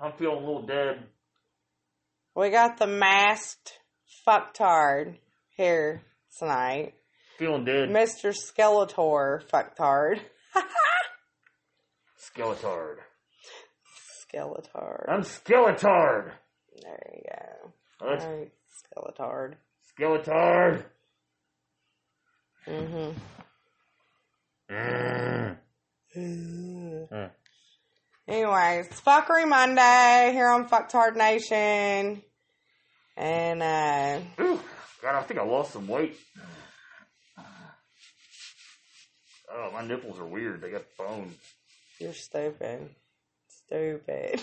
I'm feeling a little dead. We got the masked fucktard here tonight. Feeling dead. Mr. Skeletor fucktard. Skeletard. Skeletor. I'm Skeletard. There you go. What? Alright, Skeletard. Skeletard. Mm-hmm. Mm. Mm. Anyways, Fuckery Monday here on Fucktard Nation. And, uh, Ooh, God, I think I lost some weight. Oh, my nipples are weird. They got bone. you're stupid. Stupid.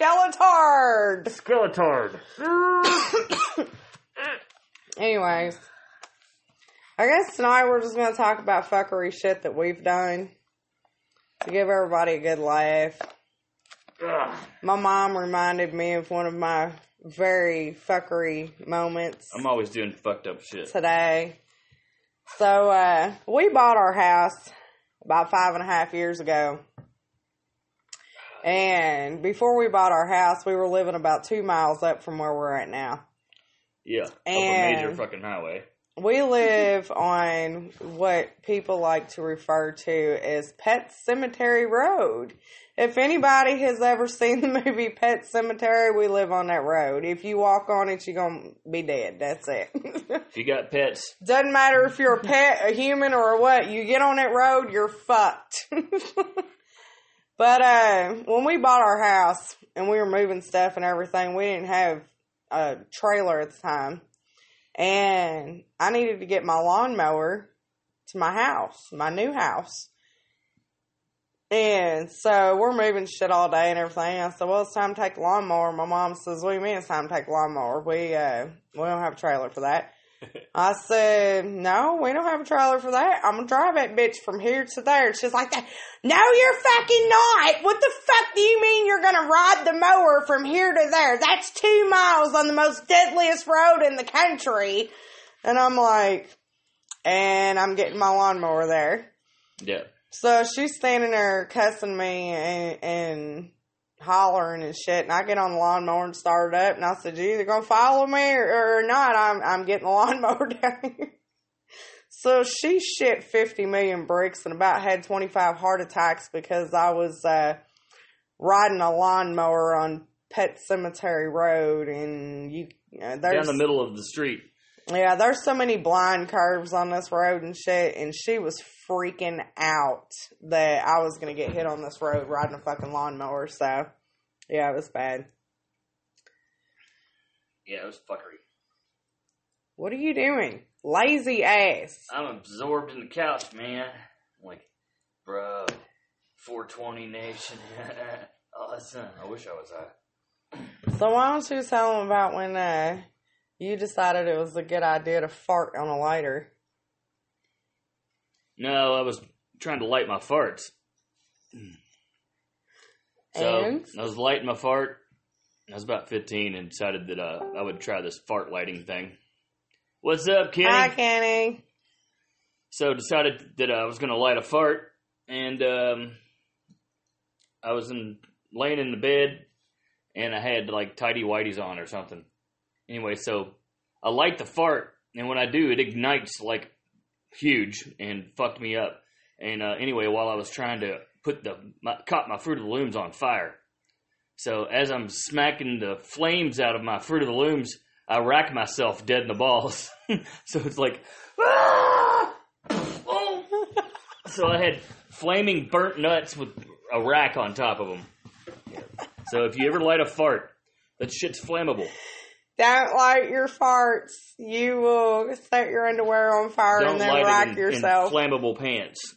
Skeletard! Skeletard. Anyways, I guess tonight we're just going to talk about fuckery shit that we've done to give everybody a good laugh. Ugh. My mom reminded me of one of my very fuckery moments I'm always doing fucked up shit. today. So, uh, we bought our house about five and a half years ago. And before we bought our house, we were living about two miles up from where we're at now. Yeah, up a major fucking highway. We live on what people like to refer to as Pet Cemetery Road. If anybody has ever seen the movie Pet Sematary, we live on that road. If you walk on it, you're gonna be dead. That's it. If you got pets, Doesn't matter if you're a pet, a human, or what. You get on that road, you're fucked. but uh, when we bought our house and we were moving stuff and everything, we didn't have a trailer at the time, and I needed to get my lawnmower to my house, my new house. And so we're moving shit all day and everything. I said, "Well, it's time to take lawnmower." My mom says, "What do you mean it's time to take lawnmower? We uh, we don't have a trailer for that." I said, "No, we don't have a trailer for that. I'm gonna drive that bitch from here to there." She's like, "That? No, you're fucking not. What the fuck do you mean you're gonna ride the mower from here to there? That's two miles on the most deadliest road in the country." And I'm like, and I'm getting my lawnmower there. yeah. So she's standing there cussing me and, and hollering and shit, and I get on the lawnmower and start it up, and I said, "You either gonna follow me or, or not? I'm I'm getting the lawnmower down here." So she shit fifty million bricks and about had twenty five heart attacks because I was uh, riding a lawnmower on Pet Cemetery Road, and you, uh, there's Down the middle of the street. Yeah, there's so many blind curves on this road and shit, and she was freaking out that I was gonna get hit on this road riding a fucking lawnmower. So, yeah, it was bad. Yeah, it was fuckery. What are you doing, lazy ass? I'm absorbed in the couch, man. I'm like, bro, 420 Nation. awesome. I wish I was that. So why don't you tell them about when uh, you decided it was a good idea to fart on a lighter? No, I was trying to light my farts. So And? I was lighting my fart. I was about 15 and decided that uh, I would try this fart lighting thing. What's up, Kenny? Hi, Kenny. So decided that I was going to light a fart, and um, I was in, laying in the bed, and I had like tidy whities on or something. Anyway, so I light the fart, and when I do, it ignites like huge and fucked me up. And uh, anyway, while I was trying to put the my, caught my Fruit of the Looms on fire, so as I'm smacking the flames out of my Fruit of the Looms, I rack myself dead in the balls. so it's like, "Ah! Oh!" so I had flaming burnt nuts with a rack on top of them. So if you ever light a fart, that shit's flammable. Don't light your farts. You will set your underwear on fire Don't and then light rack it in, yourself. in flammable pants.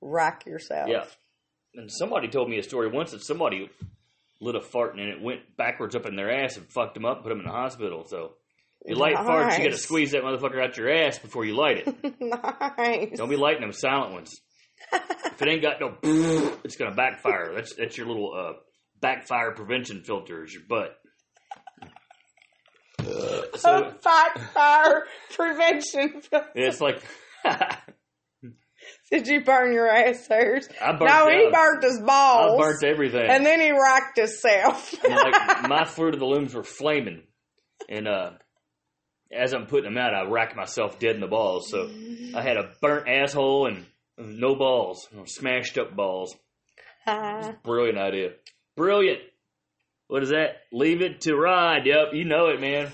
rack yourself. Yeah. And somebody told me a story once that somebody lit a fart and it went backwards up in their ass and fucked them up and put them in the hospital. So you light farts, you got to squeeze that motherfucker out your ass before you light it. nice. Don't be lighting them silent ones. if it ain't got no, it's gonna backfire. That's that's your little uh, backfire prevention filter. Is your butt. So Fire, fire prevention. it's like Did you burn your ass hairs? I burnt no, he burnt his balls. I burnt everything. and then he rocked himself. Like my fruit of the looms were flaming, and uh, as I'm putting them out, I racked myself dead in the balls. So I had a burnt asshole and no balls, smashed up balls. Brilliant idea. Brilliant. What is that? Leave it to ride. Yep, you know it, man.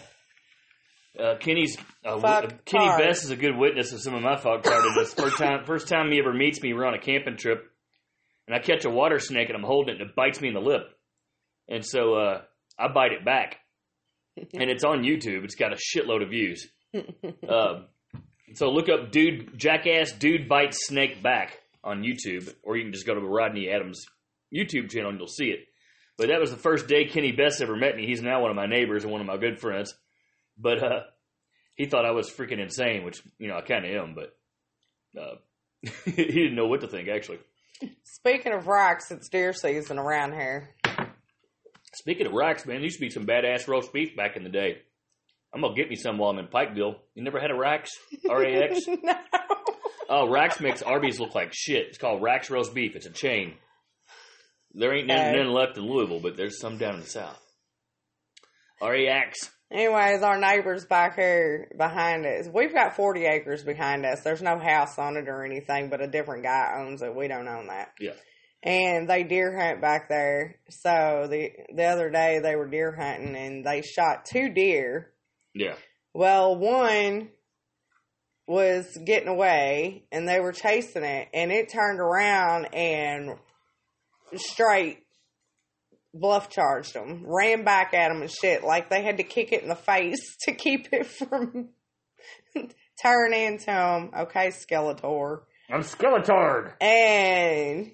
Uh, Kenny's uh, Kenny hard. Best is a good witness of some of my fuck tardiness. First time, first time he ever meets me, we're on a camping trip, and I catch a water snake and I'm holding it and it bites me in the lip, and so uh, I bite it back, and it's on YouTube. It's got a shitload of views. Um, so look up dude jackass dude bites snake back on YouTube, or you can just go to Rodney Adams YouTube channel and you'll see it. But that was the first day Kenny Best ever met me. He's now one of my neighbors and one of my good friends. But uh, he thought I was freaking insane, which you know I kind of am. But uh, he didn't know what to think actually. Speaking of rocks, it's deer season around here. Speaking of racks, man, there used to be some badass roast beef back in the day. I'm gonna get me some while I'm in Pikeville. You never had a Rax? R A X? no. Oh, Rax makes Arby's look like shit. It's called Rax Roast Beef. It's a chain. There ain't none, none left in Louisville, but there's some down in the south. R-A-X. Anyways, our neighbors back here behind us, we've got 40 acres behind us. There's no house on it or anything, but a different guy owns it. We don't own that. Yeah. And they deer hunt back there. So the the other day they were deer hunting and they shot two deer. Yeah. Well, one was getting away and they were chasing it and it turned around and straight bluff charged them, ran back at them and shit. Like they had to kick it in the face to keep it from turning into them. Okay, Skeletor. I'm Skeletard. And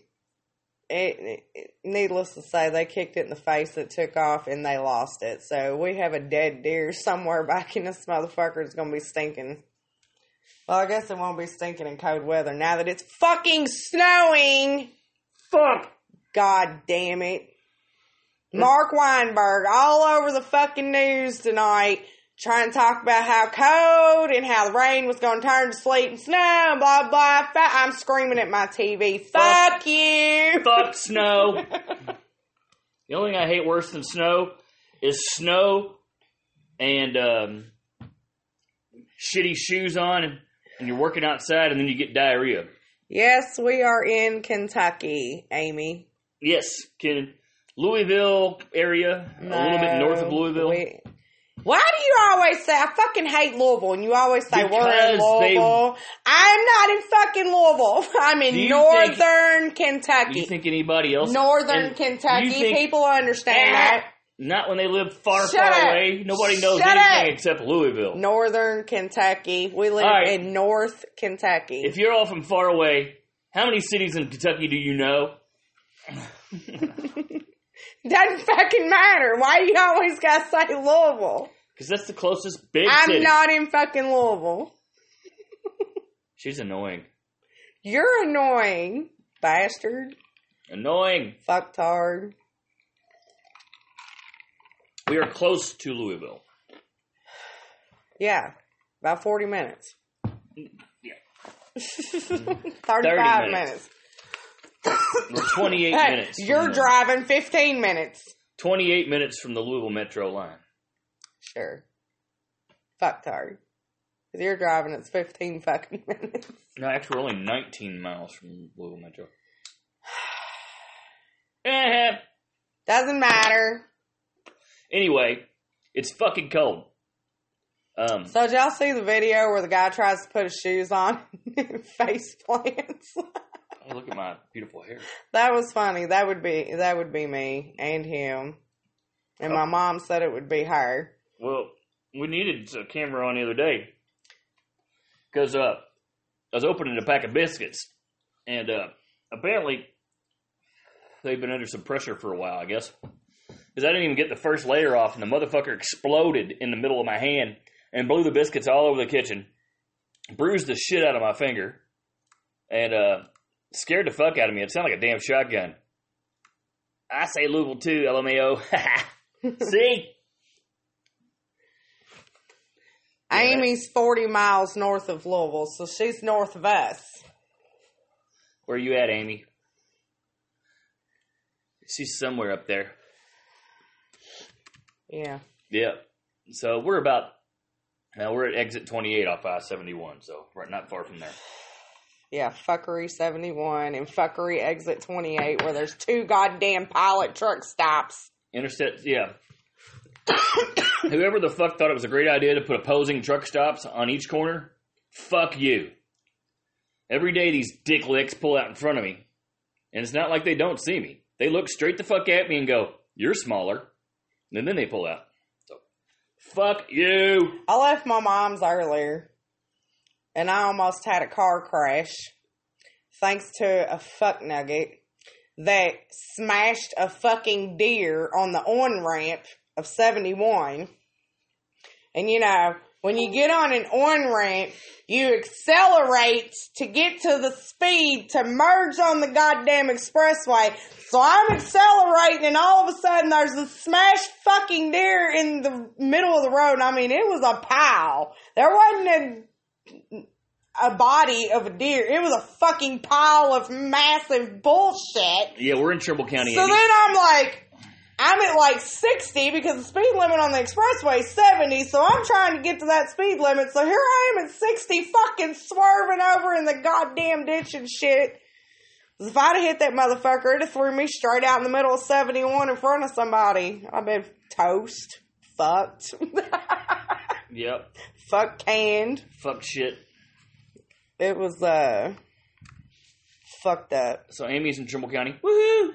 it, it, needless to say, they kicked it in the face. It took off, and they lost it. So we have a dead deer somewhere back in this motherfucker. It's gonna be stinking. Well, I guess it won't be stinking in cold weather now that it's fucking snowing. Fuck. God damn it. Marc Weinberg all over the fucking news tonight trying to talk about how cold and how the rain was going to turn to sleet and snow and blah, blah. I'm screaming at my TV. Fuck you. Fuck snow. the only thing I hate worse than snow is snow and um, shitty shoes on and, and you're working outside and then you get diarrhea. Yes, we are in Kentucky, Amy. Yes, Ken. Louisville area, a little bit north of Louisville. we- why do you always say, I fucking hate Louisville, and you always say, we're in Because they- Louisville. I'm not in fucking Louisville. I'm in northern Do Kentucky. you think anybody else? Northern Kentucky. think- People understand eh, that. Not when they live far, Shut far up. away. Nobody knows Shut anything up. except Louisville. Northern Kentucky. We live right. in North Kentucky. If you're all from far away, how many cities in Kentucky do you know? Doesn't fucking matter. Why you always gotta say Louisville? Because that's the closest big I'm city. not in fucking Louisville. She's annoying. You're annoying, bastard. Annoying. Fucktard. We are close to Louisville. Yeah, about 40 minutes. Mm, yeah. 35 minutes. minutes. We're 28 Hey, minutes. you're the- driving 15 minutes. 28 minutes from the Louisville Metro line. Sure. Fucktard. Because you're driving, it's 15 fucking minutes. No, actually, we're only 19 miles from Louisville Metro. Eh. Doesn't matter. Anyway, it's fucking cold. Um, So did y'all see the video where the guy tries to put his shoes on and face plants? oh, look at my beautiful hair. that was funny. That would be that would be me and him. And my mom said it would be her. Well, we needed a camera on the other day because uh, I was opening a pack of biscuits, and uh, apparently they've been under some pressure for a while. I guess because I didn't even get the first layer off, and the motherfucker exploded in the middle of my hand and blew the biscuits all over the kitchen, bruised the shit out of my finger, and uh, scared the fuck out of me. It sounded like a damn shotgun. I say Louisville too, LMAO. See. Yeah. Amy's 40 miles north of Louisville, so she's north of us. Where you at, Amy? She's somewhere up there. Yeah. Yep. So we're about now we're at exit 28 off I-71, so we're not far from there. Yeah, fuckery 71 and fuckery exit 28 where there's two goddamn pilot truck stops. Interstate, yeah. Whoever the fuck thought it was a great idea to put opposing truck stops on each corner, fuck you. Every day these dick licks pull out in front of me, and it's not like they don't see me. They look straight the fuck at me and go, "You're smaller," and then they pull out. So, fuck you. I left my mom's earlier and I almost had a car crash thanks to a fuck nugget that smashed a fucking deer on the on ramp of 71. And you know, when you get on an on ramp, you accelerate to get to the speed to merge on the goddamn expressway. So I'm accelerating and all of a sudden there's a smashed fucking deer in the middle of the road. I mean, it was a pile. There wasn't a a body of a deer. It was a fucking pile of massive bullshit. Yeah, we're in Trimble County. So Amy. then I'm like, I'm at like 60 because the speed limit on the expressway is 70. So I'm trying to get to that speed limit. So here I am at 60 fucking swerving over in the goddamn ditch and shit. If I'd have hit that motherfucker, it'd have threw me straight out in the middle of 71 in front of somebody. I've been toast. Fucked. Yep. Fuck canned. Fuck shit. It was, uh, fucked up. So Amy's in Trimble County. Woohoo!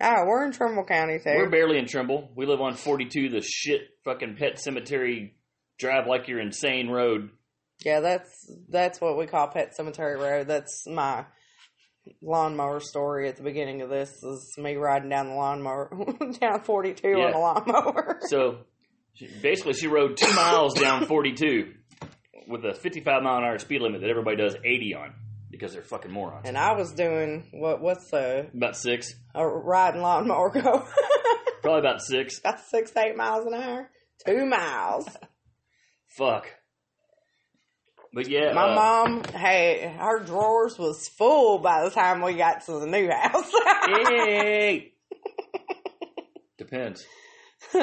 Oh, we're in Trimble County too. We're barely in Trimble. We live on 42, the shit fucking pet cemetery drive like you're insane road. Yeah, that's that's what we call Pet Cemetery Road. That's my lawnmower story at the beginning of this is me riding down the lawnmower down 42 on Yeah. a lawnmower. So she, basically, she rode two miles down 42 with a 55 mile an hour speed limit that everybody does 80 on because they're fucking morons. and I was doing what what's a, About six, a riding lawnmower go? probably about six. About six eight miles an hour. Two miles. Fuck. But yeah, My uh, mom had her drawers was full by the time we got to the new house. Hey! Depends.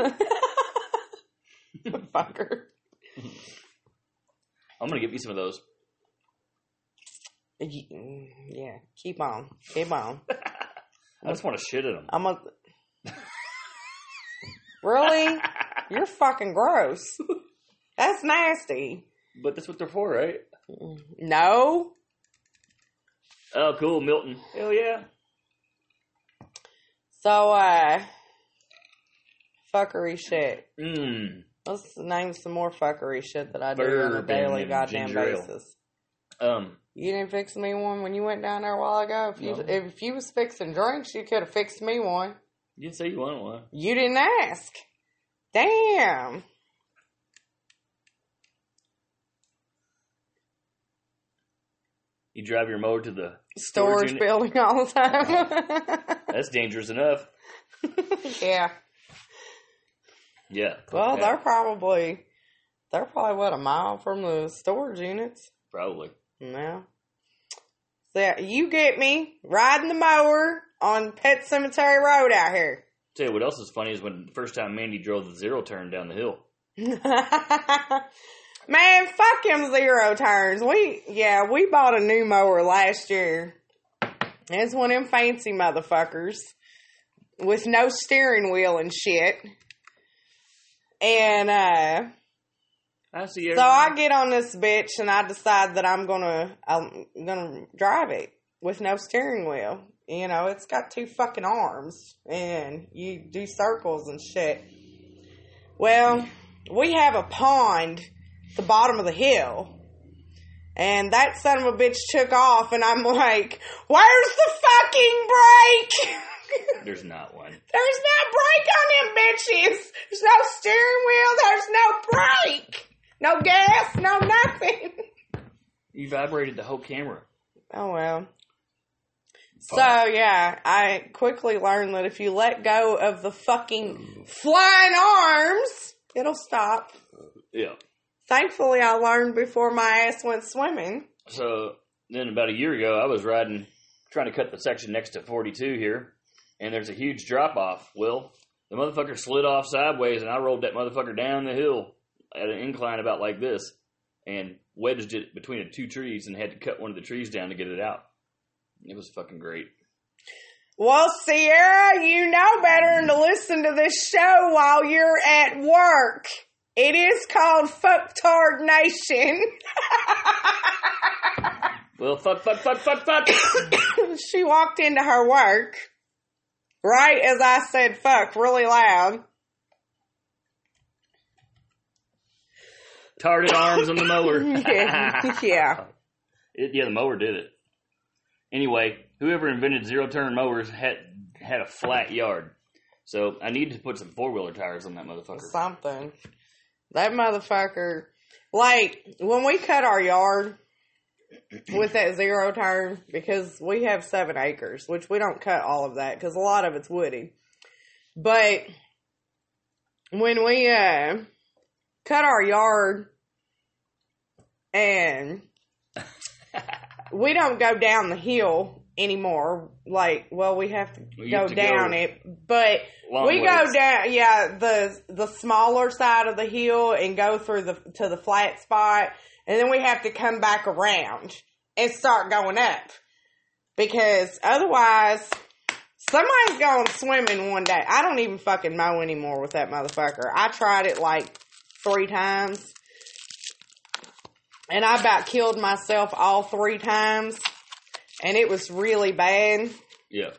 Fucker. I'm gonna give you some of those. Yeah, keep on, keep on. I just want to shit at them. I'm a. really? You're fucking gross. That's nasty. But that's what they're for, right? No. Oh, cool, Milton. Hell yeah. So, uh, fuckery shit. Mmm. Let's name some more fuckery shit that I do on a daily and goddamn ginger ale. basis. Um, You didn't fix me one when you went down there a while ago. If you No. if you was fixing drinks, you could have fixed me one. you didn't say you wanted one. You didn't ask. Damn. You drive your mower to the Storage unit. building all the time. That's dangerous enough. yeah. Yeah. Well, Yeah, they're probably they're probably what a mile from the storage units. probably. No. So yeah, you get me riding the mower on Pet Cemetery Road out here. Tell you what else is funny is when the first time Mandy drove the zero turn down the hill. Man, fuck him zero turns. We yeah, we bought a new mower last year. It's one of them fancy motherfuckers with no steering wheel and shit. And uh I see. So I get on this bitch and I decide that I'm gonna I'm gonna drive it with no steering wheel. You know, it's got two fucking arms and you do circles and shit. Well, we have a pond at the bottom of the hill. And that son of a bitch took off and I'm like, Where's the fucking brake? There's not one. There's no brake on them bitches. There's no steering wheel. There's no brake. No gas. No nothing. You vibrated the whole camera. Oh well. So yeah, I quickly learned that if you let go of the fucking flying arms, it'll stop. Yeah. Thankfully, I learned before my ass went swimming. So then about a year ago, I was riding trying to cut the section next to 42 here, and there's a huge drop off. Well, the motherfucker slid off sideways, and I rolled that motherfucker down the hill at an incline about like this, and wedged it between the two trees, and had to cut one of the trees down to get it out. It was fucking great. Well, Sierra, you know better than to listen to this show while you're at work. It is called Fucktard Nation. Well, fuck, fuck, fuck, fuck, fuck. she walked into her work, right as I said fuck really loud. Tarded arms on the mower. yeah. yeah. It, yeah, the mower did it. Anyway, whoever invented zero turn mowers had had a flat yard. So I needed to put some four wheeler tires on that motherfucker. Something. That motherfucker, like, when we cut our yard with that zero turn, because we have seven acres, which we don't cut all of that because a lot of it's woody. But when we uh, cut our yard and we don't go down the hill anymore. Like, well, we have to Well, go have to down go it, but we go down. Yeah, the the smaller side of the hill and go through the to the flat spot, and then we have to come back around and start going up because otherwise. Somebody's going swimming one day. I don't even fucking mow anymore with that motherfucker. I tried it like three times. And I about killed myself all three times. And it was really bad. Yeah.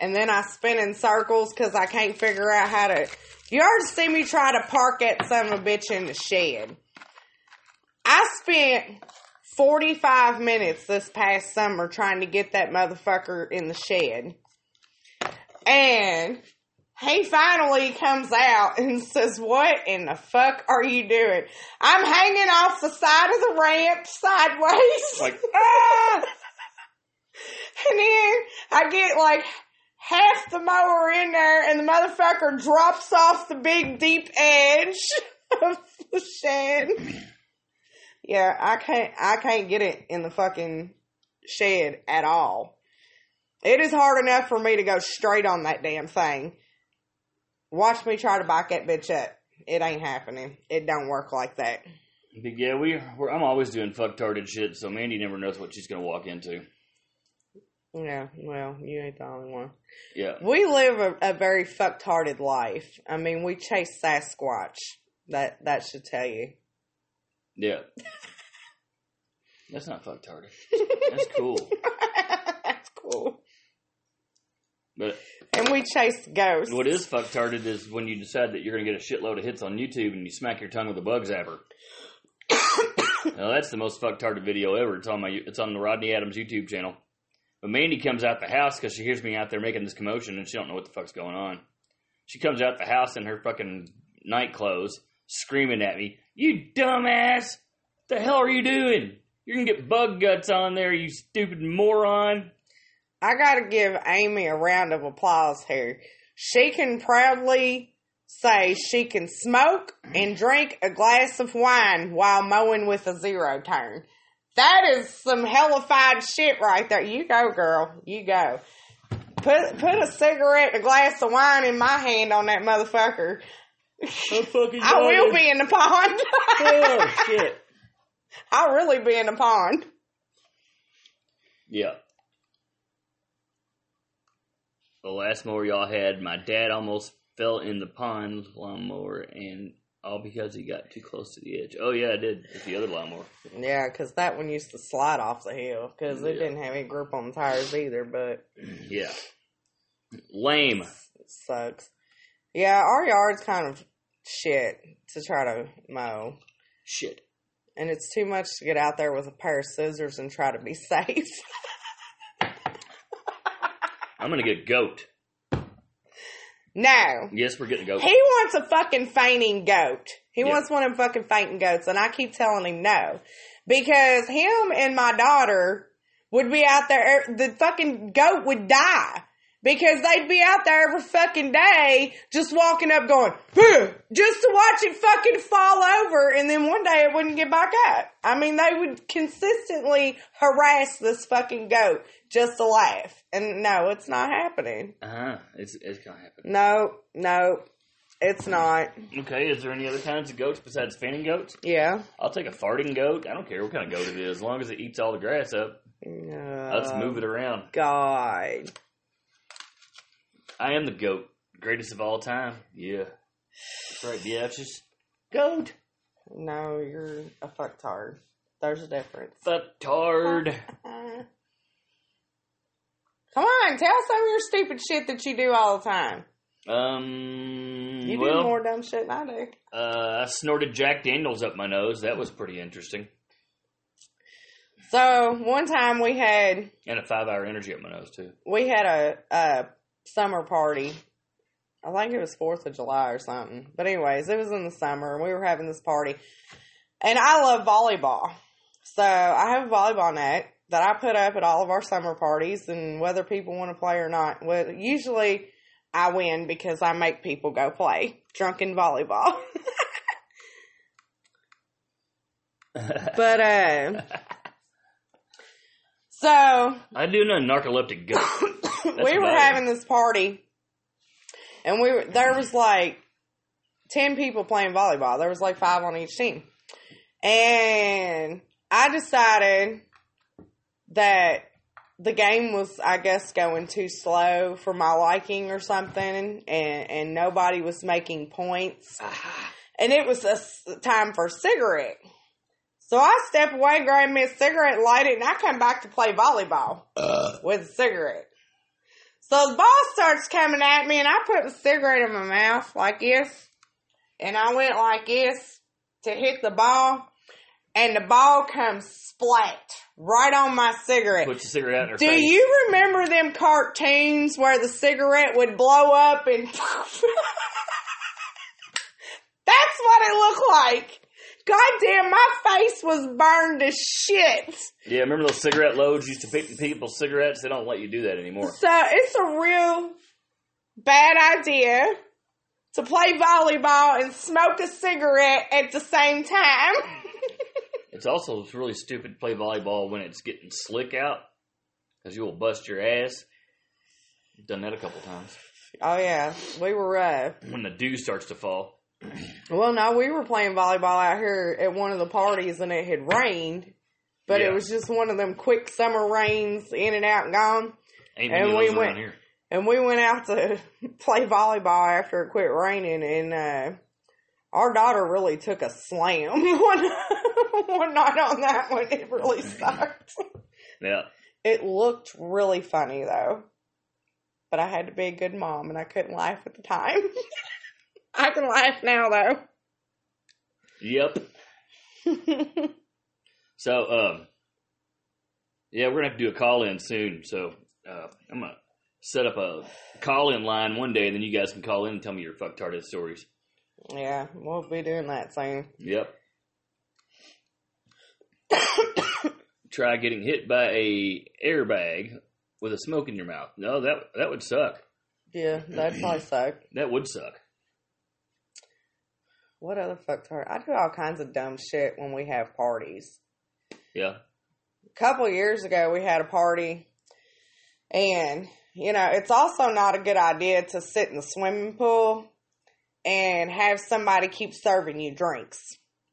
And then I spin in circles because I can't figure out how to. You already see me try to park that son of a bitch in the shed. I spent 45 minutes this past summer trying to get that motherfucker in the shed. And he finally comes out and says, What in the fuck are you doing? I'm hanging off the side of the ramp sideways. Like- ah! And then I get like half the mower in there and the motherfucker drops off the big deep edge of the shed. Yeah, I can't I can't get it in the fucking shed at all. It is hard enough for me to go straight on that damn thing. Watch me try to back that bitch up. It ain't happening. It don't work like that. But yeah, we we're, I'm always doing fucktarded shit, so Mandy never knows what she's gonna walk into. Yeah, well, you ain't the only one. Yeah. We live a, a very fucked-hearted life. I mean, we chase Sasquatch. That that should tell you. Yeah. That's not fucktarded. That's cool. That's cool. But And we chase ghosts. what is fucktarded is when you decide that you're gonna get a shitload of hits on YouTube and you smack your tongue with a bug zapper. now that's the most fucktarded video ever. It's on my it's on the Rodney Adams YouTube channel. But Mandy comes out the house because she hears me out there making this commotion and she don't know what the fuck's going on. She comes out the house in her fucking night clothes, screaming at me, "You dumbass! What The hell are you doing? You're gonna get bug guts on there, you stupid moron!" I gotta give Amy a round of applause here. She can proudly say she can smoke and drink a glass of wine while mowing with a zero turn. That is some hellified shit right there. You go, girl. You go. Put put a cigarette, a glass of wine in my hand on that motherfucker. I fucking I will be in the pond. Oh shit! I'll really be in the pond. Yeah. The last mower y'all had, my dad almost fell in the pond lawnmower, and all because he got too close to the edge. Oh yeah, I did with the other lawnmower. Yeah, because that one used to slide off the hill because it Yeah. didn't have any grip on the tires either, but Yeah. Lame. it sucks. Yeah, our yard's kind of shit to try to mow. Shit. And it's too much to get out there with a pair of scissors and try to be safe. I'm gonna get goat. no. Yes, we're getting goat. He wants a fucking fainting goat. He Yeah. wants one of them fucking fainting goats, and I keep telling him no. Because him and my daughter would be out there, er, the fucking goat would die. Because they'd be out there every fucking day just walking up going, "Huh," just to watch it fucking fall over and then one day it wouldn't get back up. I mean, they would consistently harass this fucking goat just to laugh. And no, it's not happening. Uh huh. It's it's gonna happen. No, no, it's not. Okay. Is there any other kinds of goats besides fanning goats? Yeah. I'll take a farting goat. I don't care what kind of goat it is, as long as it eats all the grass up. Let's move it around. God. I am the goat, greatest of all time. Yeah. That's right. Just goat. No, you're a fucktard. There's a difference. Fucktard. Come on, tell some of your stupid shit that you do all the time. Um. You well, do more dumb shit than I do. uh, I snorted Jack Daniels up my nose. That was pretty interesting. So one time we had And a five-hour energy up my nose too. we had a, a summer party. I think it was Fourth of July or something. But anyways, it was in the summer and we were having this party. And I love volleyball. So I have a volleyball net that I put up at all of our summer parties and whether people want to play or not. Well usually I win because I make people go play drunken volleyball. but uh so I do know narcoleptic goat. we were having this party, and we were there was like ten people playing volleyball. There was like five on each team, and I decided that the game was, I guess, going too slow for my liking or something, and and nobody was making points, ah. and it was a s- time for a cigarette. So I step away, grab me a cigarette, light it, and I come back to play volleyball uh. with a cigarette. So the ball starts coming at me, and I put the cigarette in my mouth like this, and I went like this to hit the ball, and the ball comes splat right on my cigarette. Puts the cigarette out in her Do face. you remember them cartoons where the cigarette would blow up and That's what it looked like. God damn, my face was burned to shit. Yeah, remember those cigarette loads used to pick people's cigarettes? They don't let you do that anymore. So it's a real bad idea to play volleyball and smoke a cigarette at the same time. It's also really stupid to play volleyball when it's getting slick out because you will bust your ass. I've done that a couple times. oh yeah, we were uh When the dew starts to fall. Well no, we were playing volleyball out here at one of the parties and it had rained. But Yeah. it was just one of them quick summer rains in and out and gone. Ain't And we went-. And we went out to play volleyball after it quit raining, and uh, our daughter really took a slam one, one night on that one. It really sucked. Yeah. It looked really funny though, but I had to be a good mom, and I couldn't laugh at the time. I can laugh now though. Yep. So, um, yeah, we're gonna have to do a call in soon. So, uh, I'm gonna set up a call in line one day, and then you guys can call in and tell me your fucktarded stories. yeah, we'll be doing that soon. Yep. Try getting hit by a airbag with a smoke in your mouth. No, that that would suck. Yeah, that'd probably suck. That would suck. What other fucks are? I do all kinds of dumb shit when we have parties. Yeah. a couple years ago we had a party and you know it's also not a good idea to sit in the swimming pool and have somebody keep serving you drinks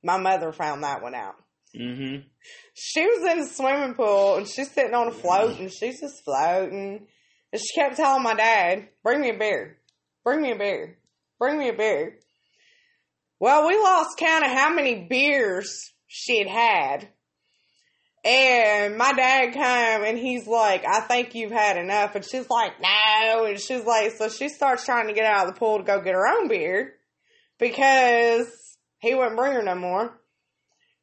my mother found that one out Mm-hmm. she was in the swimming pool and she's sitting on a float and she's just floating and she kept telling my dad bring me a beer bring me a beer bring me a beer well we lost count of how many beers she'd had and my dad come and he's like, I think you've had enough. And she's like, no. And she's like, so she starts trying to get out of the pool to go get her own beer because he wouldn't bring her no more.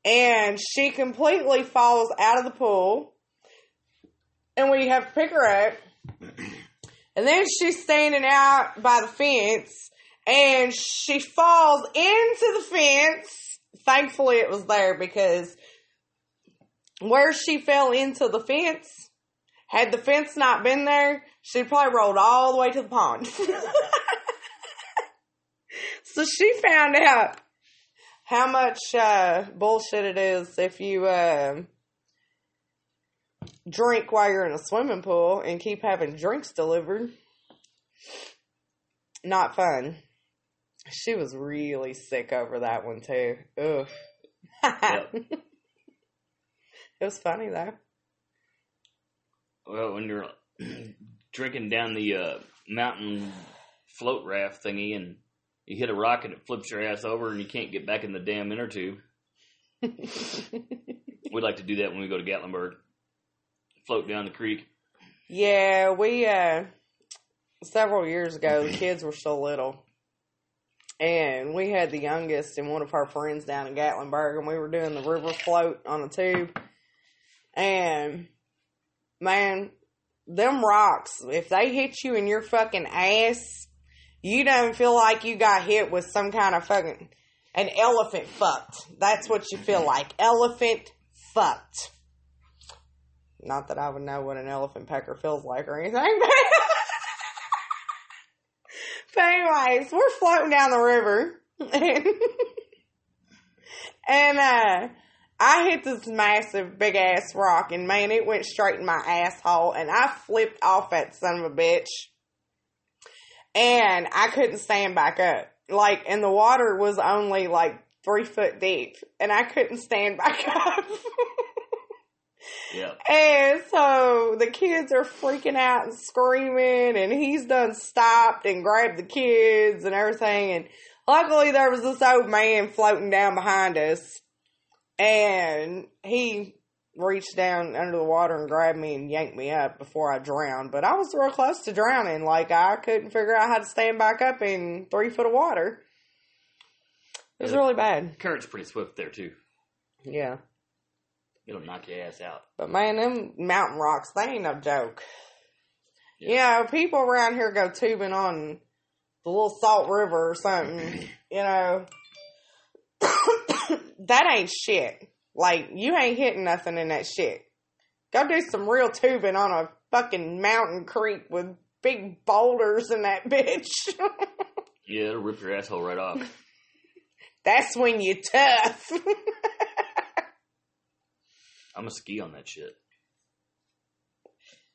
And she completely falls out of the pool. And we have to pick her up. And then she's standing out by the fence and she falls into the fence. Thankfully, it was there because where she fell into the fence, had the fence not been there, She probably rolled all the way to the pond. so she found out how much uh, bullshit it is if you uh, drink while you're in a swimming pool and keep having drinks delivered. Not fun. She was really sick over that one too. Ugh. Yep. It was funny though. Well, when you're drinking down the uh, mountain float raft thingy and you hit a rock and it flips your ass over and you can't get back in the damn inner tube. we'd like to do that when we go to Gatlinburg. Float down the creek. Yeah, we uh several years ago the kids were still little. And we had the youngest and one of our friends down in Gatlinburg and we were doing the river float on a tube. And man, them rocks, if they hit you in your fucking ass, you don't feel like you got hit with some kind of fucking an elephant fucked. That's what you feel like. Elephant fucked. Not that I would know what an elephant pecker feels like or anything, but, anyways, we're floating down the river. And, and uh I hit this massive big ass rock and man, it went straight in my asshole and I flipped off that son of a bitch. And I couldn't stand back up. Like, and the water was only like three foot deep and I couldn't stand back up. Yeah. And so the kids are freaking out and screaming, and he's done stopped and grabbed the kids and everything. And luckily, there was this old man floating down behind us, and he reached down under the water and grabbed me and yanked me up before I drowned. But I was real close to drowning. Like, I couldn't figure out how to stand back up in three foot of water. It was Yeah. really bad. Current's pretty swift there, too. Yeah. It'll knock your ass out. But man, them mountain rocks, they ain't no joke. Yeah. You know, people around here go tubing on the little salt river or something, you know. that ain't shit. Like, you ain't hitting nothing in that shit. Go do some real tubing on a fucking mountain creek with big boulders in that bitch. Yeah, it'll rip your asshole right off. That's when you're tough. I'm gonna ski on that shit.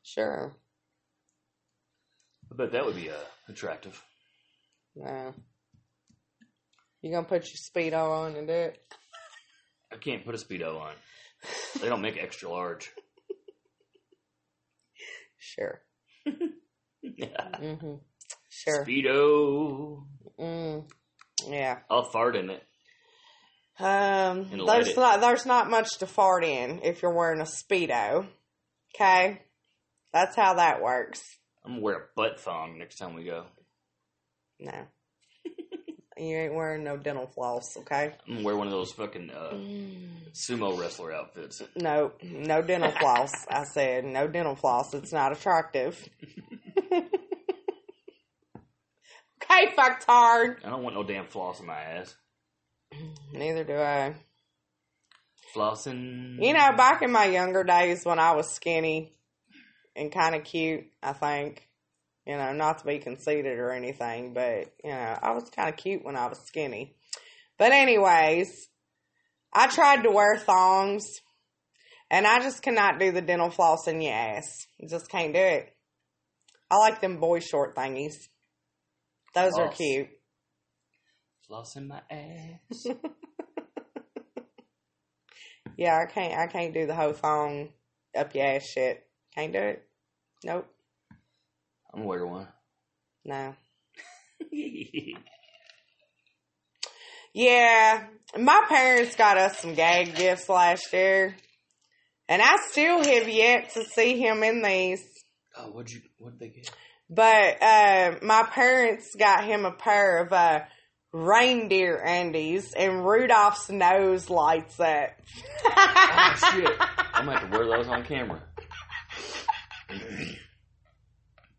sure. I bet that would be uh, attractive. No. You gonna put your speedo on and do it? I can't put a speedo on. They don't make extra large. Sure. Yeah. hmm Sure. Speedo. Mm. Yeah. I'll fart in it. Um, there's not there's not much to fart in if you're wearing a speedo. Okay, that's how that works. I'm gonna wear a butt thong next time we go. No, you ain't wearing no dental floss. Okay, I'm gonna wear one of those fucking uh, sumo wrestler outfits. no, no dental floss. I said no dental floss. It's not attractive. okay, fucktard. I don't want no damn floss in my ass. Neither do I. Flossing. You know, back in my younger days when I was skinny and kind of cute, I think, you know, not to be conceited or anything, but, you know, I was kind of cute when I was skinny. But, anyways, I tried to wear thongs and I just cannot do the dental floss in your ass. Just can't do it. I like them boy short thingies. Those are cute. Floss in my ass. Yeah, I can't. I can't do the whole song up your ass shit. Can't do it. Nope. I'm wear one. No. Yeah, my parents got us some gag gifts last year, and I still have yet to see him in these. oh, what'd you? What'd they get? But uh, my parents got him a pair of uh, reindeer Andes, and Rudolph's nose lights up. Oh shit! I'm gonna have to wear those on camera.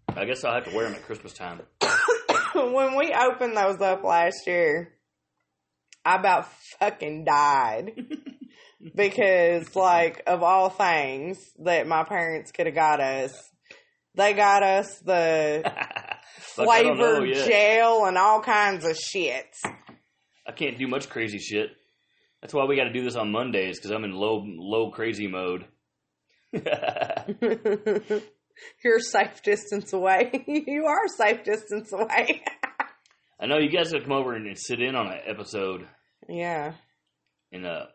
I guess I'll have to wear them at Christmas time. when we opened those up last year, I about fucking died. because, like, of all things that my parents could have got us, They got us the Don't flavored gel and all kinds of shit. I can't do much crazy shit. That's why we got to do this on Mondays because I'm in low low crazy mode. You're safe distance away. you are safe distance away. I know you guys gotta come over and sit in on an episode yeah. and uh,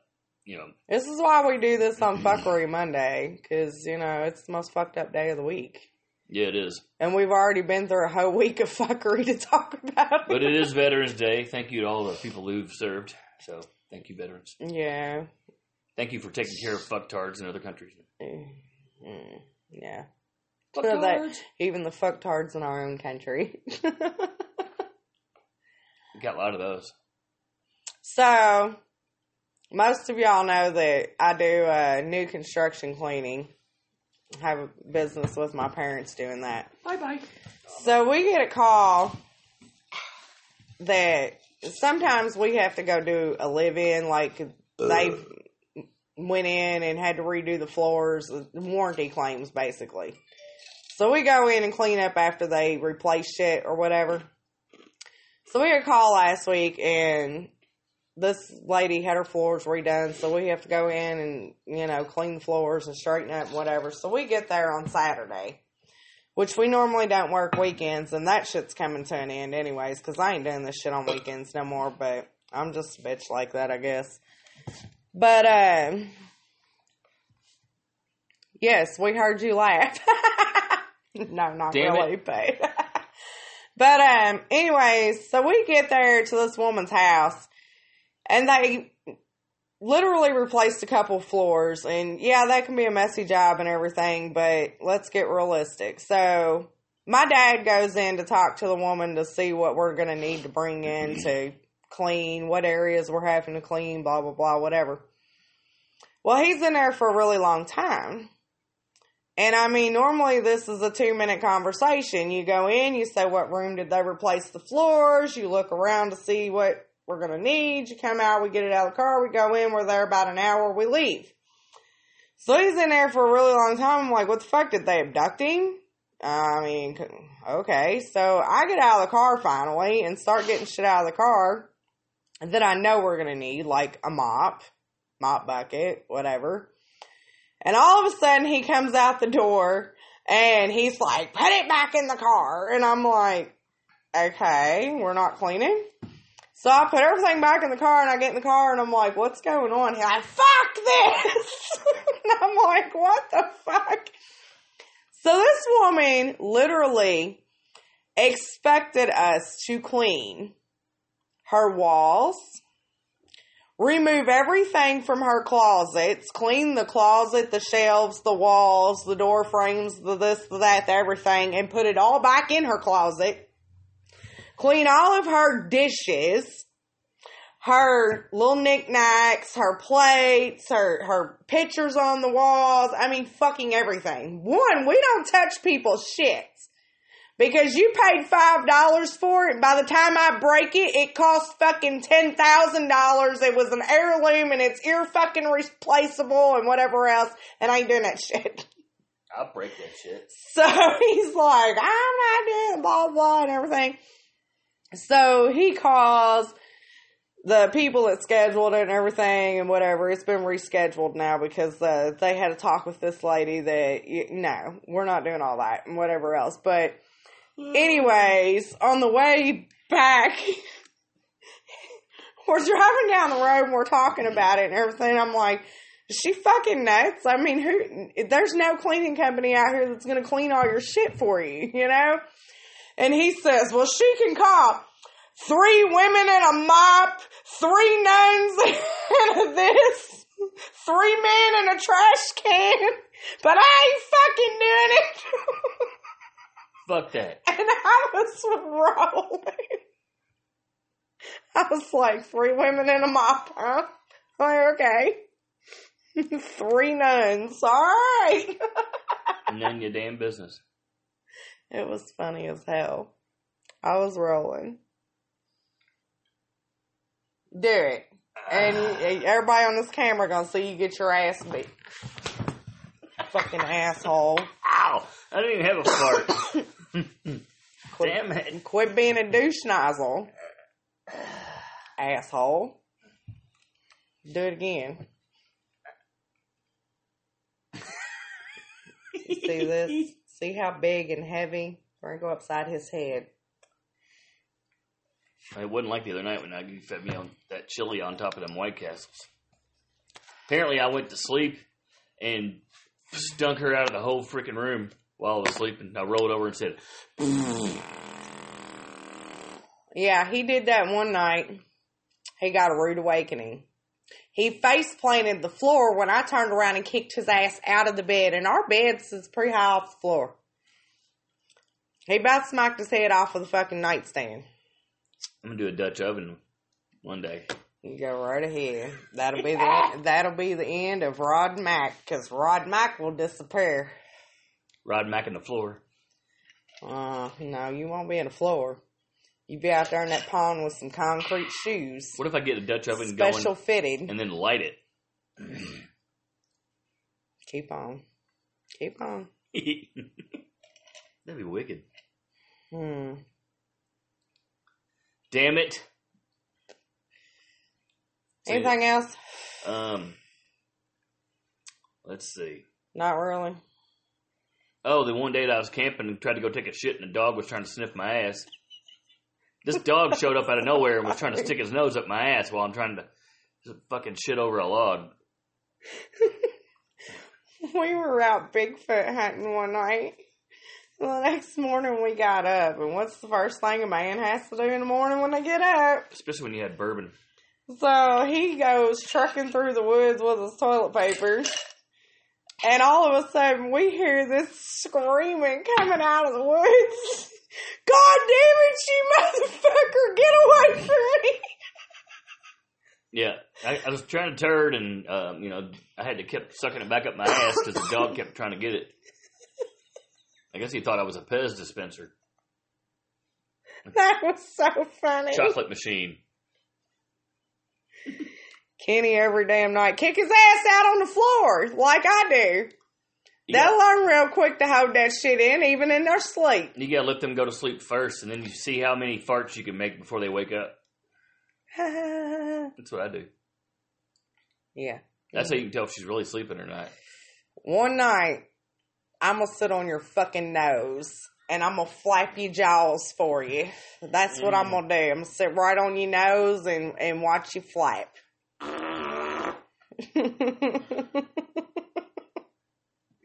you know, This is why we do this on Fuckery Monday, because, you know, it's the most fucked up day of the week. Yeah, it is. And we've already been through a whole week of fuckery to talk about. But it is Veterans Day. Thank you to all the people who've served. So thank you, veterans. Yeah. Thank you for taking care of fucktards in other countries. Mm, mm, yeah. So that- even the fucktards in our own country. We got a lot of those. so, most of y'all know that I do uh, new construction cleaning. I have a business with my parents doing that. Bye bye. So we get a call that sometimes we have to go do a live in, like they uh. went in and had to redo the floors, warranty claims basically. So we go in and clean up after they replace shit or whatever. So we had a call last week and this lady had her floors redone, so we have to go in and, you know, clean the floors and straighten up and whatever. So we get there on Saturday which we normally don't work weekends, and that shit's coming to an end anyways, because I ain't doing this shit on weekends no more, but I'm just a bitch like that, I guess. But, uh, yes, we heard you laugh. no, not Damn really, but. but, um, anyways, so we get there to this woman's house, and they literally replaced a couple floors. And yeah that can be a messy job and everything but let's get realistic. So my dad goes in to talk to the woman to see what we're going to need to bring in to clean what areas we're having to clean blah blah blah whatever. Well he's in there for a really long time. And i mean normally this is a two minute conversation. You go in you say what room did they replace the floors? You look around to see what we're going to need. You come out, we get it out of the car, we go in, we're there about an hour, we leave. So he's in there for a really long time. I'm like, what the fuck? Did they abduct him? I mean, okay. So I get out of the car finally and start getting shit out of the car that I know we're going to need, like a mop, mop bucket, whatever. And all of a sudden he comes out the door and he's like, put it back in the car. And I'm like, okay, we're not cleaning. So I put everything back in the car and I get in the car and I'm like, what's going on? He's like, fuck this! and I'm like, what the fuck? So this woman literally expected us to clean her walls, remove everything from her closets, clean the closet, the shelves, the walls, the door frames, the this, the that, the everything, and put it all back in her closet clean all of her dishes, her little knickknacks, her plates, her her pictures on the walls. I mean, fucking everything. One, we don't touch people's shit. Because you paid five dollars for it. By the time I break it, it costs fucking ten thousand dollars. It was an heirloom and it's ear fucking replaceable and whatever else. And I ain't doing that shit. I'll break that shit. So he's like, I'm not doing blah blah and everything. So he calls the people that scheduled it and everything and whatever. It's been rescheduled now because uh, they had a talk with this lady that you, no, we're not doing all that and whatever else. But anyways, on the way back. We're driving down the road and we're talking about it and everything. I'm like, she fucking nuts? I mean, who? There's no cleaning company out here that's gonna clean all your shit for you, you know. And he says, well, she can call three women and a mop, three nuns and this, three men and a trash can, but I ain't fucking doing it. Fuck that. and I was rolling. I was like, three women and a mop, huh? I'm like, okay. three nuns, alright. None your damn business. It was funny as hell. I was rolling. Do it. And everybody on this camera gonna see you get your ass beat. fucking asshole. Ow! I didn't even have a fart. Damn it. Quit being a douche nozzle. Asshole. Do it again. You see this? See how big and heavy? Go upside his head. It wasn't like the other night when I, you fed me on that chili on top of them White Castles. Apparently, I went to sleep and stunk her out of the whole freaking room while I was sleeping. I rolled over and said, Yeah, he did that one night. He got a rude awakening. He face planted the floor when I turned around and kicked his ass out of the bed, and our bed is pretty high off the floor. He about smacked his head off of the fucking nightstand. I'm gonna do a Dutch oven one day. You go right ahead. That'll be the that'll be the end of Rod Mack because Rod Mack will disappear. Rod Mack on the floor. Uh, no, you won't be in the floor. You be out there in that pond with some concrete shoes, What if I get a Dutch oven special going fitted. and then light it? Keep on, keep on. That'd be wicked. Hmm. Damn it. Anything else? Um, let's see. Not really. Oh, the one day that I was camping and tried to go take a shit, and the dog was trying to sniff my ass. This dog showed up out of nowhere and was trying to stick his nose up my ass while I'm trying to fucking shit over a log. We were out Bigfoot hunting one night. The next morning we got up, and what's the first thing a man has to do in the morning when they get up? Especially when you had bourbon. So he goes trucking through the woods with his toilet paper. And all of a sudden we hear this screaming coming out of the woods. God damn it, she motherfucker, get away from me. Yeah, I, I was trying to turd, and um, you know, I had to keep sucking it back up my ass because the dog kept trying to get it. I guess he thought I was a Pez dispenser, That was so funny. chocolate machine. Kenny every damn night kick his ass out on the floor like I do. You They'll got, learn real quick to hold that shit in even in their sleep. you got to let them go to sleep first, and then you see how many farts you can make before they wake up. That's what I do. yeah. That's how you can tell if she's really sleeping or not. One night, I'm gonna sit on your fucking nose and I'm gonna flap your jaws for you. That's what I'm gonna mm. do. I'm gonna sit right on your nose and, and watch you flap.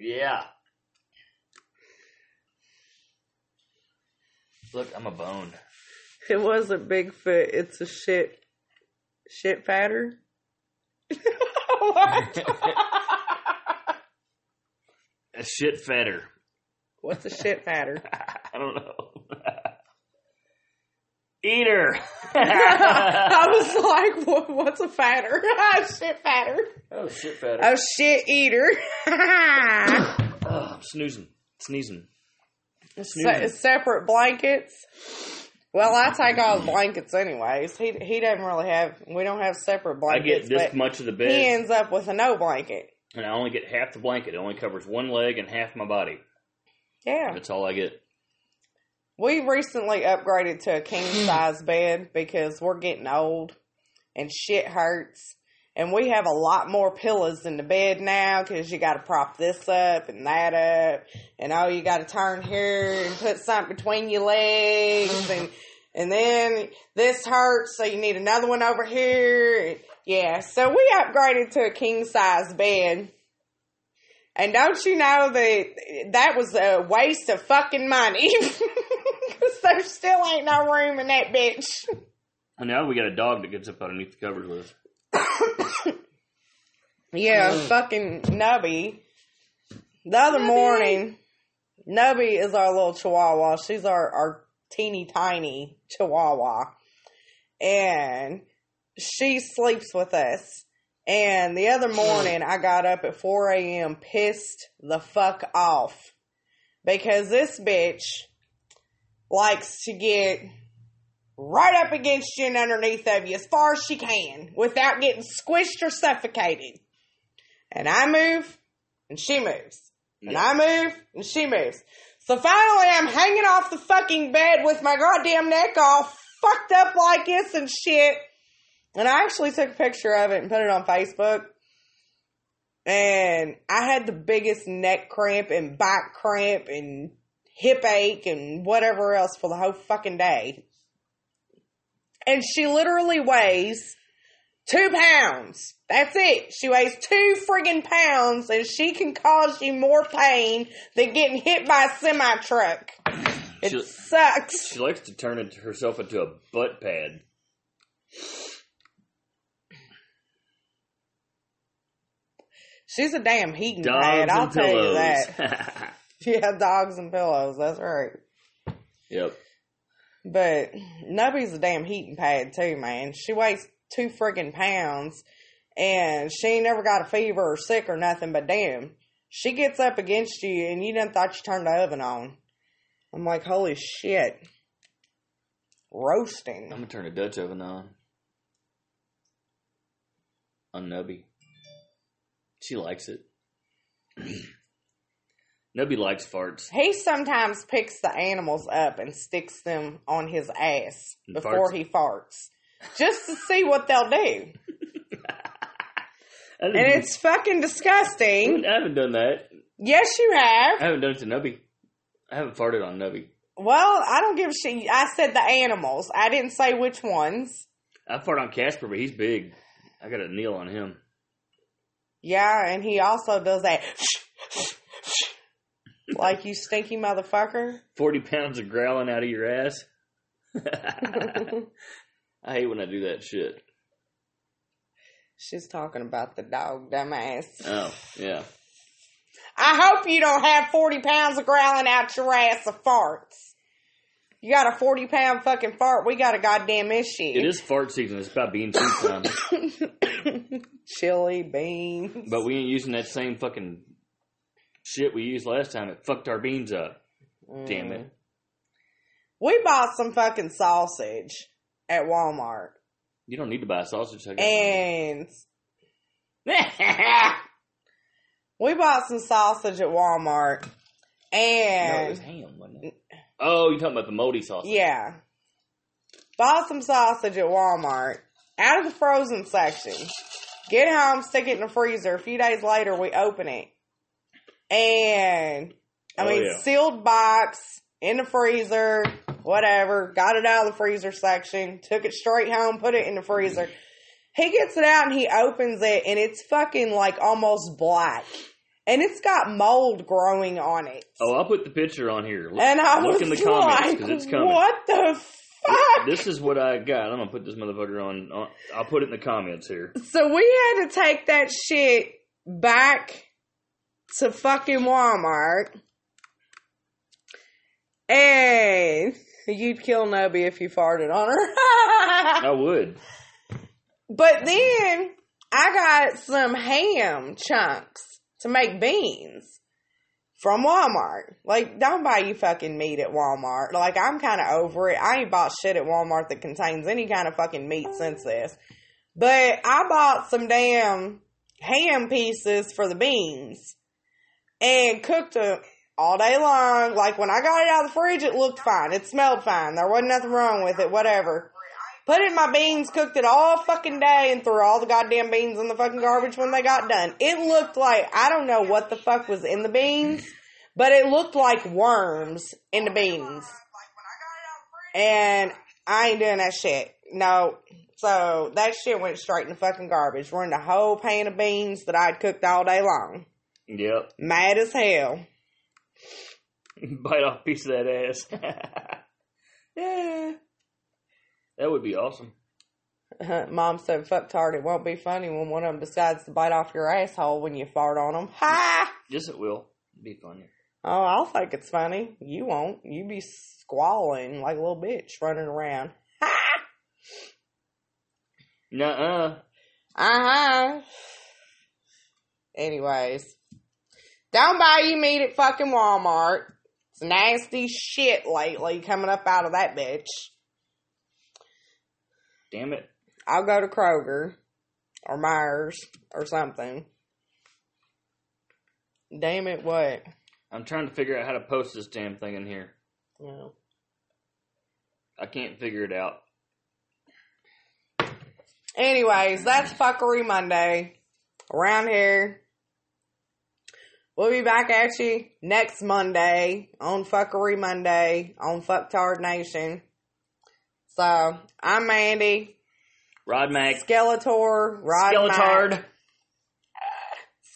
Yeah. Look, I'm a bone. it wasn't Bigfoot, it's a shit shit fatter. A shit fatter. What's a shit fatter? I don't know. Eater. I was like, what, what's a fatter? oh, shit fatter. oh, shit fatter. Oh, shit eater. Oh, I'm snoozing. Sneezing. Se- separate blankets. Well, I take all the blankets anyways. He he doesn't really have. We don't have separate blankets. I get this much of the bed. he ends up with a no blanket. and I only get half the blanket. It only covers one leg and half my body. Yeah. That's all I get. We recently upgraded to a king hmm. size bed because we're getting old and shit hurts. And we have a lot more pillows in the bed now because you got to prop this up and that up. And oh, you got to turn here and put something between your legs. And, and then this hurts, so you need another one over here. Yeah, so we upgraded to a king size bed. And don't you know that that was a waste of fucking money? Because there still ain't no room in that bitch. And now we got a dog that gets up underneath the covers with us. Yeah, mm. fucking Nubby. The other morning, Nubby is our little chihuahua. She's our, our teeny tiny chihuahua. And she sleeps with us. And the other hmm. morning, I got up at 4 a.m. pissed the fuck off. Because this bitch likes to get right up against you and underneath of you as far as she can without getting squished or suffocated. And I move and she moves. And I move, and she moves. So finally, I'm hanging off the fucking bed with my goddamn neck all fucked up like this and shit. And I actually took a picture of it and put it on Facebook. And I had the biggest neck cramp and back cramp and hip ache and whatever else for the whole fucking day. And she literally weighs two pounds. That's it. She weighs two friggin' pounds and she can cause you more pain than getting hit by a semi truck. It She- sucks. She likes to turn it herself into a butt pad. She's a damn heating Dogs pad, I'll tell you pillows. that. Yeah, dogs and pillows, that's right. yep. But Nubby's a damn heating pad too, man. She weighs two friggin' pounds and she ain't never got a fever or sick or nothing, but damn, she gets up against you and you done thought you turned the oven on. I'm like, holy shit. Roasting. I'm gonna turn the Dutch oven on. On Nubby. She likes it. Nubby likes farts. He sometimes picks the animals up and sticks them on his ass And before farts. he farts. Just to see what they'll do. I, And it's fucking disgusting. I haven't done that. Yes, you have. I haven't done it to Nubby. I haven't farted on Nubby. Well, I don't give a shit. I said the animals. I didn't say which ones. I fart on Casper, but he's big. I got to kneel on him. Yeah, and he also does that. like you stinky motherfucker. 40 pounds of growling out of your ass. I hate when I do that shit. She's talking about the dog, dumbass. Oh, yeah. I hope you don't have 40 pounds of growling out your ass of farts. You got a 40 pound fucking fart, we got a goddamn issue. It is fart season. It's about being soup time. Chili beans. But we ain't using that same fucking shit we used last time. It fucked our beans up. Damn it. Mm. We bought some fucking sausage at Walmart. You don't need to buy sausage. I And we bought some sausage at Walmart. it And was ham, wasn't it? Oh, you're talking about the moldy sausage? yeah. Bought some sausage at Walmart out of the frozen section. Get home, stick it in the freezer. A few days later, we open it. And, I Oh, mean, yeah. sealed box in the freezer, whatever. Got it out of the freezer section, took it straight home, put it in the freezer. He gets it out and he opens it, and it's fucking like almost black. And it's got mold growing on it. Oh, I'll put the picture on here. Look, And I look in the comments like, because it's coming. what the fuck? This is what I got. I'm gonna put this motherfucker on, on. I'll put it in the comments here. So we had to take that shit back to fucking Walmart. And you'd kill Nubby if you farted on her. I would. but then I got some ham chunks to make beans from Walmart. Like, don't buy you fucking meat at Walmart. Like, I'm kind of over it. I ain't bought shit at Walmart that contains any kind of fucking meat since this. But I bought some damn ham pieces for the beans and cooked them all day long. Like, when I got it out of the fridge, it looked fine. It smelled fine. There wasn't nothing wrong with it, whatever. Put in my beans, cooked it all fucking day, and threw all the goddamn beans in the fucking garbage when they got done. It looked like I don't know what the fuck was in the beans, but it looked like worms in the beans. And I ain't doing that shit. No. So that shit went straight in the fucking garbage. Ruined a whole pan of beans that I'd cooked all day long. Yep. Mad as hell. Bite off a piece of that ass. Yeah. that would be awesome. Mom said, fuck it won't be funny when one of them decides to bite off your asshole when you fart on them. Ha! Yes, it will. It'd be funny. Oh, I'll think it's funny. You won't. You be squalling like a little bitch running around. Ha! Nuh-uh. Uh-huh. Anyways. Don't buy you meat at fucking Walmart. It's nasty shit lately coming up out of that bitch. Damn it. I'll go to Kroger or Meijer's or something. Damn it, what? I'm trying to figure out how to post this damn thing in here. No. I can't figure it out. Anyways, that's Fuckery Monday around here. We'll be back at you next Monday on Fuckery Monday on Fucktard Nation. So, I'm Mandy. Rod Mack. Skeletor, Rod Skeletard. Mac,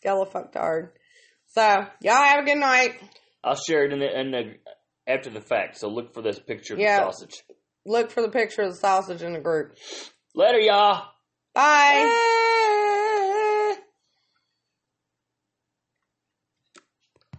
Skelefucktard. So, y'all have a good night. I'll share it in the, in the after the fact. So look for this picture of the sausage. Look for the picture of the sausage in the group. Later, y'all. Bye.